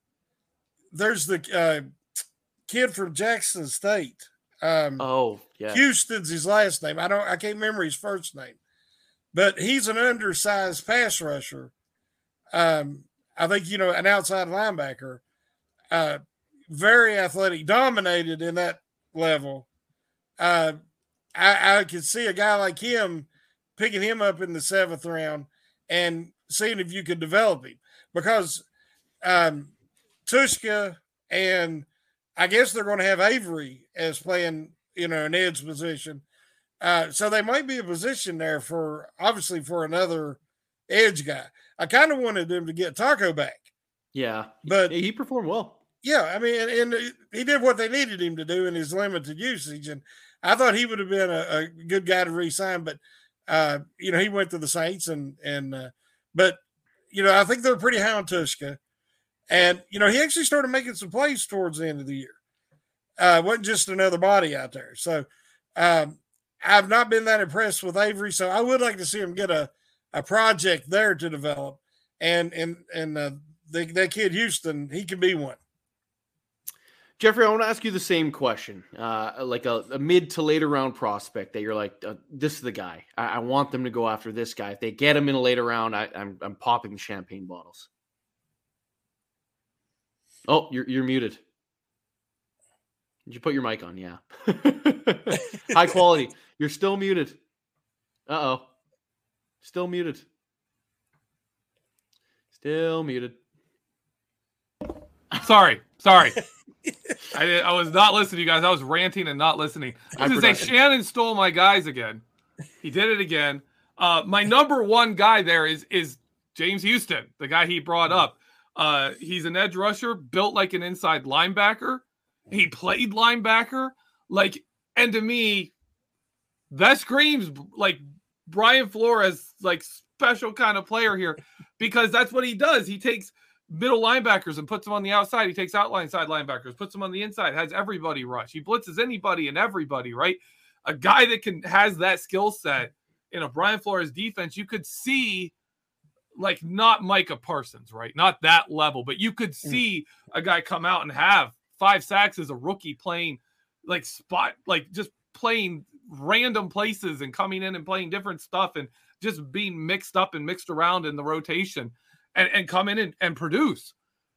there's the uh, kid from Jackson State. Um, Oh, yeah. Houston's his last name. I don't. I can't remember his first name, but he's an undersized pass rusher. Um, I think you know an outside linebacker, uh, very athletic, dominated in that level. Uh, I, I could see a guy like him picking him up in the seventh round and seeing if you could develop him because um, Tuszka and I guess they're going to have Avery as playing, you know, an edge position. Uh, so they might be a position there for obviously for another edge guy. I kind of wanted them to get Taco back, Yeah. but He performed well. yeah, I mean, and, and he did what they needed him to do in his limited usage, and I thought he would have been a, a good guy to re-sign, but uh, you know, he went to the Saints, and and uh, but you know, I think they're pretty high on Tuszka, and you know, he actually started making some plays towards the end of the year. Uh, wasn't just another body out there, so um, I've not been that impressed with Avery, so I would like to see him get a a project there to develop, and and and uh, the, that kid Houston, he can be one. Jeffrey, I want to ask you the same question. Uh, like a, a mid to later round prospect that you're like, uh, this is the guy. I, I want them to go after this guy. If they get him in a later round, I, I'm I'm popping champagne bottles. Oh, you're you're muted. Did you put your mic on? Yeah. High quality. You're still muted. Uh oh. Still muted. Still muted. Sorry, sorry. I, did- I was not listening to you guys. I was ranting and not listening. I was gonna say. Shannon stole my guys again. He did it again. Uh, my number one guy there is is James Houston, the guy he brought up. Uh, he's an edge rusher, built like an inside linebacker. He played linebacker, like, and to me, that screams like Brian Flores, like special kind of player here, because that's what he does. He takes middle linebackers and puts them on the outside. He takes outline side linebackers, puts them on the inside, has everybody rush. He blitzes anybody and everybody, right? A guy that can has that skill set in a Brian Flores defense, you could see like not Micah Parsons, right? Not that level, but you could mm. see a guy come out and have five sacks as a rookie playing like spot, like just playing random places and coming in and playing different stuff and just being mixed up and mixed around in the rotation and, and come in and, and produce.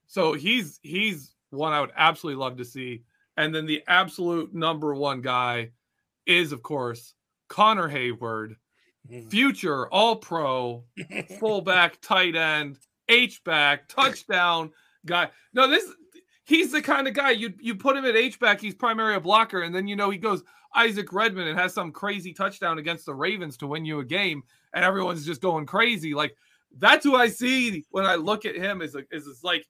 So he's he's one I would absolutely love to see. And then the absolute number one guy is, of course, Connor Heyward, mm. future all pro, fullback, tight end, H back, touchdown guy. No, this he's the kind of guy you you put him at H back, he's primarily a blocker, and then you know he goes Isaac Redman and has some crazy touchdown against the Ravens to win you a game, and everyone's just going crazy. Like that's who I see when I look at him is is, is like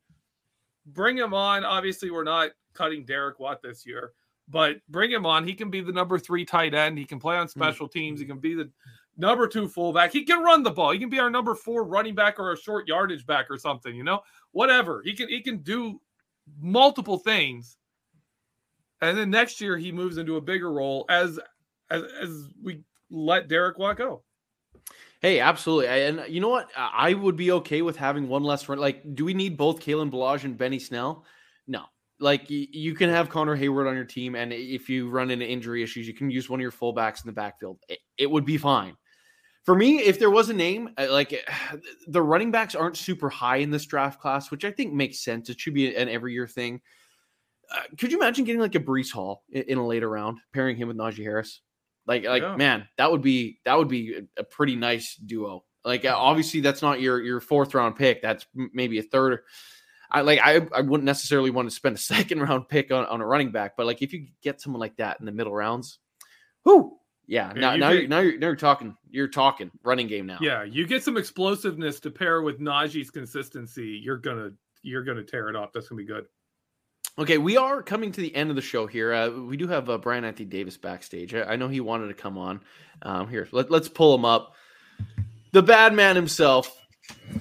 bring him on. Obviously, we're not cutting Derek Watt this year, but bring him on. He can be the number three tight end. He can play on mm-hmm. special teams. He can be the number two fullback. He can run the ball. He can be our number four running back or a short yardage back or something. You know, whatever. He can he can do multiple things. And then next year he moves into a bigger role as as as we let Derek Watt go. Hey, absolutely. And you know what? I would be okay with having one less run. Like, do we need both Kalen Ballage and Benny Snell? No. Like, you can have Connor Heyward on your team, and if you run into injury issues, you can use one of your fullbacks in the backfield. It, it would be fine. for me, if there was a name, uh, like the running backs aren't super high in this draft class, which I think makes sense. It should be an every year thing. Uh, could you imagine getting like a Breece Hall in, in, a later round, pairing him with Najee Harris? Like, like yeah. man, that would be that would be a, pretty nice duo. Like, uh, obviously, that's not your your fourth round pick. That's maybe a third. I like I, I wouldn't necessarily want to spend a second round pick on, on a running back, but like if you get someone like that in the middle rounds, whoo, yeah, now, you now, get, you're, now you're now you're talking you're talking running game now. Yeah, you get some explosiveness to pair with Najee's consistency. You're gonna you're gonna tear it up. That's gonna be good. Okay, we are coming to the end of the show here. Uh, we do have uh, Brian Anthony Davis backstage. I, I, know he wanted to come on. Um, here, let, let's pull him up. The bad man himself,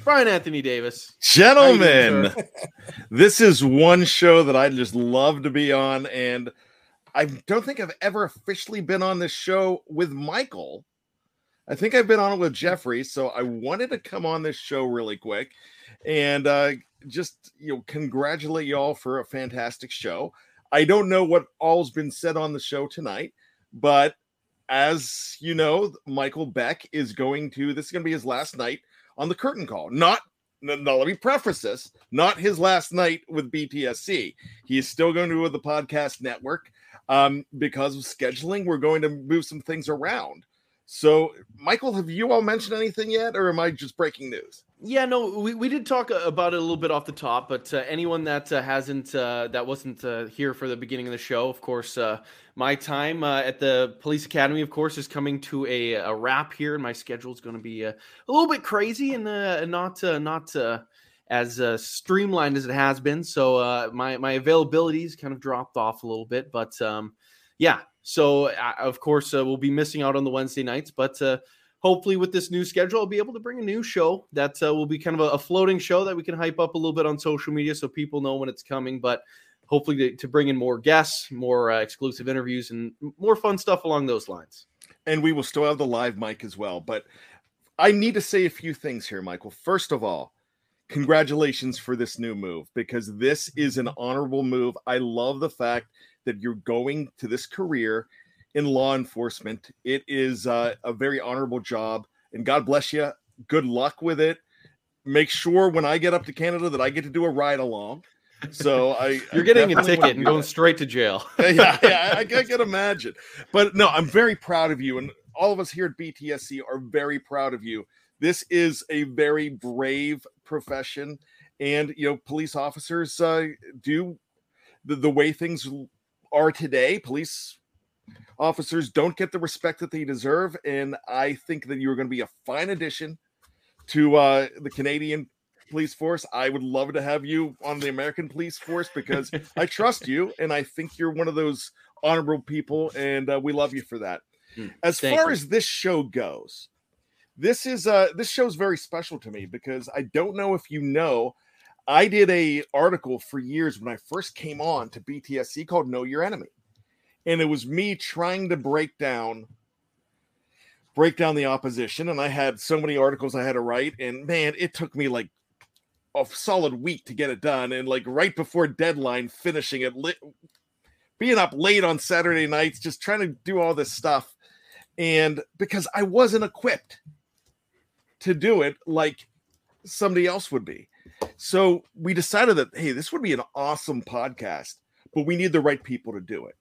Brian Anthony Davis. Gentlemen, doing, this is one show that I just love to be on, and I don't think I've ever officially been on this show with Michael. I think I've been on it with Jeffrey, so I wanted to come on this show really quick and uh, just you know congratulate y'all for a fantastic show. I don't know what all's been said on the show tonight, but as you know, Michael Beck is going to this is going to be his last night on the curtain call. Not no, no, let me preface this not his last night with BTSC. He is still going to do the podcast network um, because of scheduling. We're going to move some things around. So, Michael, have you all mentioned anything yet, or am I just breaking news? Yeah, no, we, we did talk uh, about it a little bit off the top, but uh, anyone that uh, hasn't uh, that wasn't uh, here for the beginning of the show, of course, uh, my time at the police academy, of course, is coming to a, a wrap here, and my schedule is going to be a little bit crazy and not not as streamlined as it has been. So my my availability's kind of dropped off a little bit, but um, yeah. So of course we'll be missing out on the Wednesday nights, but hopefully with this new schedule, I'll be able to bring a new show that uh, will be kind of a, a, floating show that we can hype up a little bit on social media so people know when it's coming. But hopefully to, to bring in more guests, more exclusive interviews, and more fun stuff along those lines. And we will still have the live mic as well, but. I need to say a few things here, Michael. First of all, congratulations for this new move because this is an honorable move. I love the fact that you're going to this career in law enforcement. It is uh, a very honorable job, and God bless you. Good luck with it. Make sure when I get up to Canada that I get to do a ride along. So I you're I getting a ticket and going straight to jail. yeah, yeah, I, I can imagine. But no, I'm very proud of you, and all of us here at BTSC are very proud of you this is a very brave profession and you know police officers uh, do the, the way things are today police officers don't get the respect that they deserve and i think that you're going to be a fine addition to uh, the canadian police force i would love to have you on the american police force because i trust you and i think you're one of those honorable people and uh, we love you for that hmm, as far you. as this show goes this is uh this show's very special to me because I don't know if you know I did a article for years when I first came on to BTSC called Know Your Enemy. And it was me trying to break down break down the opposition and I had so many articles I had to write and man it took me like a solid week to get it done and like right before deadline finishing it li- being up late on Saturday nights just trying to do all this stuff and because I wasn't equipped to do it like somebody else would be. So we decided that, hey, this would be an awesome podcast, but we need the right people to do it.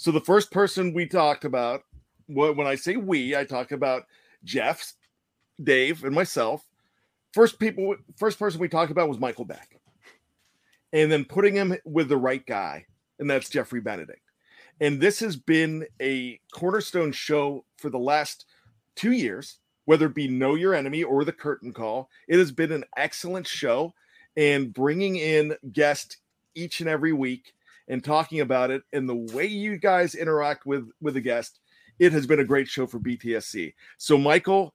So the first person we talked about, when I say we, I talk about Jeff, Dave, and myself. First people, first person we talked about was Michael Beck, and then putting him with the right guy, and that's Jeffrey Benedict. And this has been a cornerstone show for the last two years whether it be Know Your Enemy or The Curtain Call. It has been an excellent show and bringing in guests each and every week and talking about it and the way you guys interact with with the guest it has been a great show for btsc so michael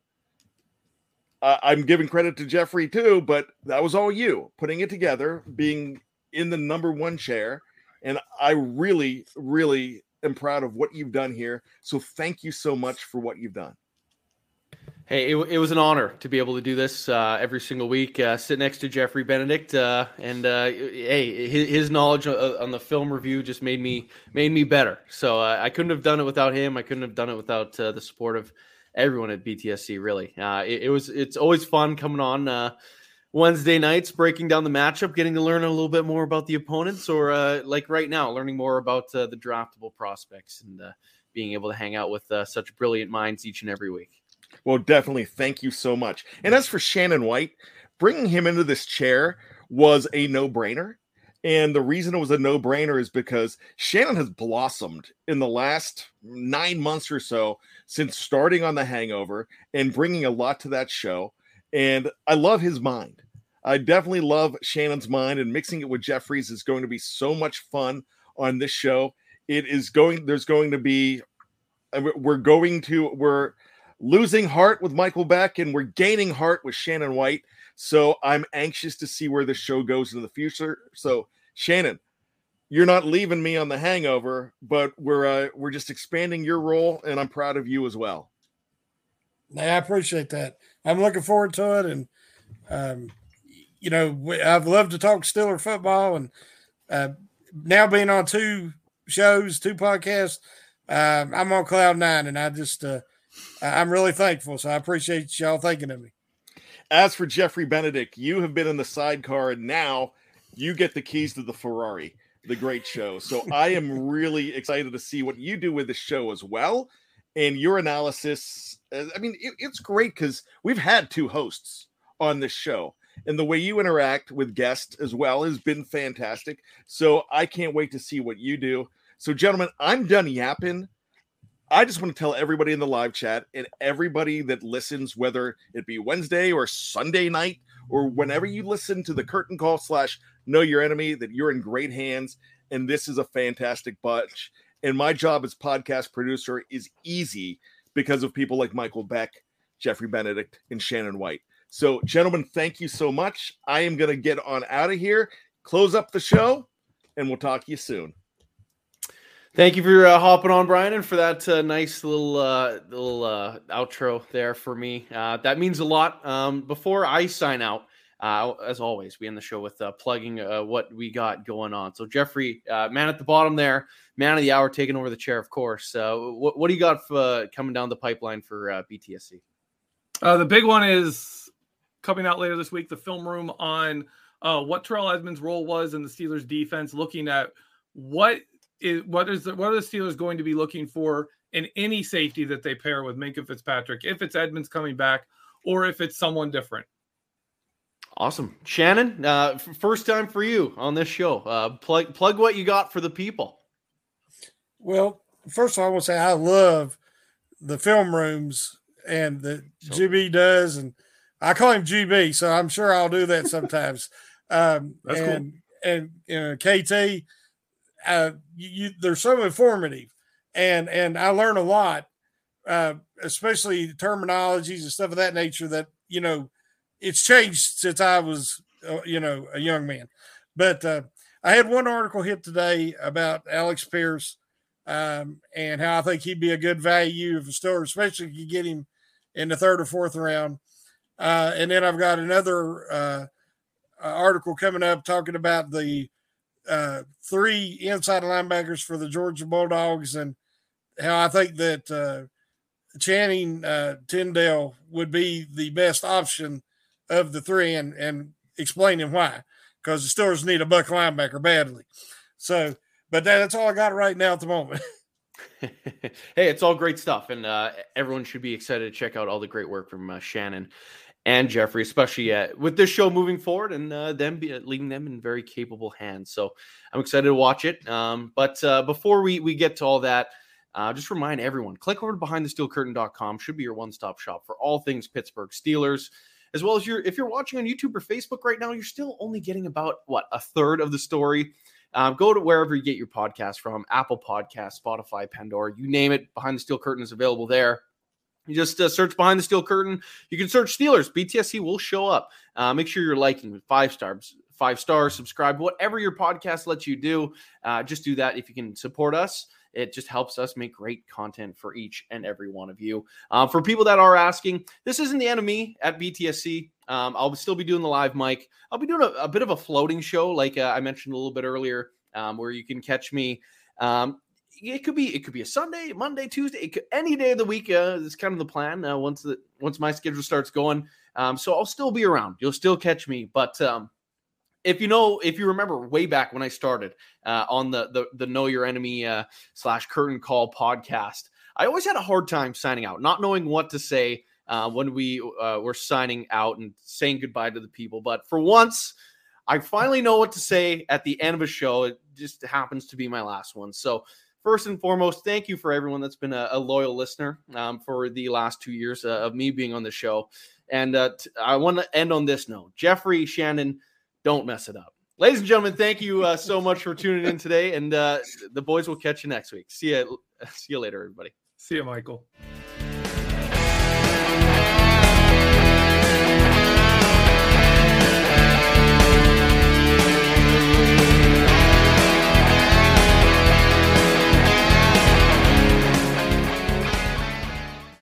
uh, i'm giving credit to jeffrey too but that was all you putting it together being in the number one chair. And i really really am proud of what you've done here. So thank you so much for what you've done Hey, it, it was an honor to be able to do this uh, every single week. Uh, sit next to Jeffrey Benedict, uh, and uh, hey, his, his, knowledge uh, on the film review just made me made me better. So uh, I couldn't have done it without him. I couldn't have done it without the support of everyone at BTSC. Really, it, it, was it's always fun coming on Wednesday nights, breaking down the matchup, getting to learn a little bit more about the opponents, or like right now, learning more about the draftable prospects and being able to hang out with such brilliant minds each and every week. Well, definitely, thank you so much. And as for Shannon White, bringing him into this chair was a no brainer. And the reason it was a no brainer is because Shannon has blossomed in the last nine months or so since starting on The Hangover and bringing a lot to that show. And I love his mind. I definitely love Shannon's mind, and mixing it with Jeffrey's is going to be so much fun on this show. It is going, there's going to be, uh, we're going to, we're losing heart with Michael Beck and we're gaining heart with Shannon White. So I'm anxious to see where the show goes in the future. So Shannon, you're not leaving me on the hangover, but we're uh, we're just expanding your role, and I'm proud of you as well. I appreciate that. I'm looking forward to it, and um, you know, I've loved to talk Steeler football, and uh, now being on two shows, two podcasts, uh, I'm on cloud nine, and I just uh, I'm really thankful. So I appreciate y'all thinking of me. As for Jeffrey Benedict, you have been in the sidecar, and now you get the keys to the Ferrari, the great show. So I am really excited to see what you do with the show as well. And your analysis, uh, I mean, it, it's great because we've had two hosts on this show. And the way you interact with guests as well has been fantastic. So I can't wait to see what you do. So, gentlemen, I'm done yapping. I just want to tell everybody in the live chat and everybody that listens, whether it be Wednesday or Sunday night or whenever you listen to the curtain call slash know your enemy, that you're in great hands. And this is a fantastic bunch. And my job as podcast producer is easy because of people like Michael Beck, Jeffrey Benedict, and Shannon White. So, gentlemen, thank you so much. I am going to get on out of here, close up the show, and we'll talk to you soon. Thank you for uh, hopping on, Brian, and for that uh, nice little uh, little uh, outro there for me. Uh, that means a lot. Um, before I sign out, uh, as always, we end the show with plugging what we got going on. So, Jeffrey, man at the bottom there, man of the hour, taking over the chair, of course. What, what do you got for, coming down the pipeline for BTSC? the big one is coming out later this week. The film room on what Terrell Edmunds' role was in the Steelers' defense, looking at what is what is the, what are the Steelers going to be looking for in any safety that they pair with Minkah Fitzpatrick, if it's Edmunds coming back or if it's someone different. Awesome, Shannon. Uh, first time for you on this show. Uh, plug plug what you got for the people. Well, first of all, I want to say I love the film rooms and the so, GB does, and I call him GB, so I'm sure I'll do that sometimes. um, That's and cool. and you know, KT, uh, you, you, they're so informative, and and I learn a lot, uh, especially terminologies and stuff of that nature that you know it's changed since I was, uh, you know, a young man. But uh, I had one article hit today about Alec Pierce um, and how I think he'd be a good value of a store, especially if you get him in the third or fourth round. Uh, and then I've got another article coming up talking about the uh, three inside linebackers for the Georgia Bulldogs and how I think that uh, Channing Tindall would be the best option of the three and, and explaining why. Because the Steelers need a buck linebacker badly. So, but that, that's all I got right now at the moment. hey, it's all great stuff, and uh, everyone should be excited to check out all the great work from uh, Shannon and Jeffrey, especially uh, with this show moving forward and uh, them be, leaving them in very capable hands. So I'm excited to watch it. Um, but uh, before we we get to all that, uh, just remind everyone: click over to BehindTheSteelCurtain.com. Should be your one stop shop for all things Pittsburgh Steelers as well as your if you're watching on YouTube or Facebook right now, you're still only getting about what a third of the story. Um, go to wherever you get your podcast from Apple Podcast, Spotify, Pandora, you name it. Behind the Steel Curtain is available there. You just uh, search Behind the Steel Curtain. You can search Steelers. BTSC will show up. Uh, make sure you're liking five stars, five stars, subscribe, whatever your podcast lets you do. Uh, just do that if you can support us. It just helps us make great content for each and every one of you. Um, for people that are asking, this isn't the enemy at BTSC. Um, I'll still be doing the live mic. I'll be doing a, a bit of a floating show, like uh, I mentioned a little bit earlier, um, where you can catch me. Um, it could be it could be a Sunday, Monday, Tuesday, could, any day of the week. Uh, is kind of the plan. Uh, once the once my schedule starts going, um, so I'll still be around. You'll still catch me, but um, if you know, if you remember way back when I started uh, on the, the the Know Your Enemy uh, slash Curtain Call podcast, I always had a hard time signing out, not knowing what to say uh, when we uh, were signing out and saying goodbye to the people. But for once, I finally know what to say at the end of a show. It just happens to be my last one. So, first and foremost, thank you for everyone that's been a, a loyal listener um, for the last two years uh, of me being on the show. And uh, t- I want to end on this note Jeffrey, Shannon, don't mess it up. Ladies and gentlemen, thank you uh, so much for tuning in today. And uh, the boys will catch you next week. See you, see you later, everybody. See you, Michael.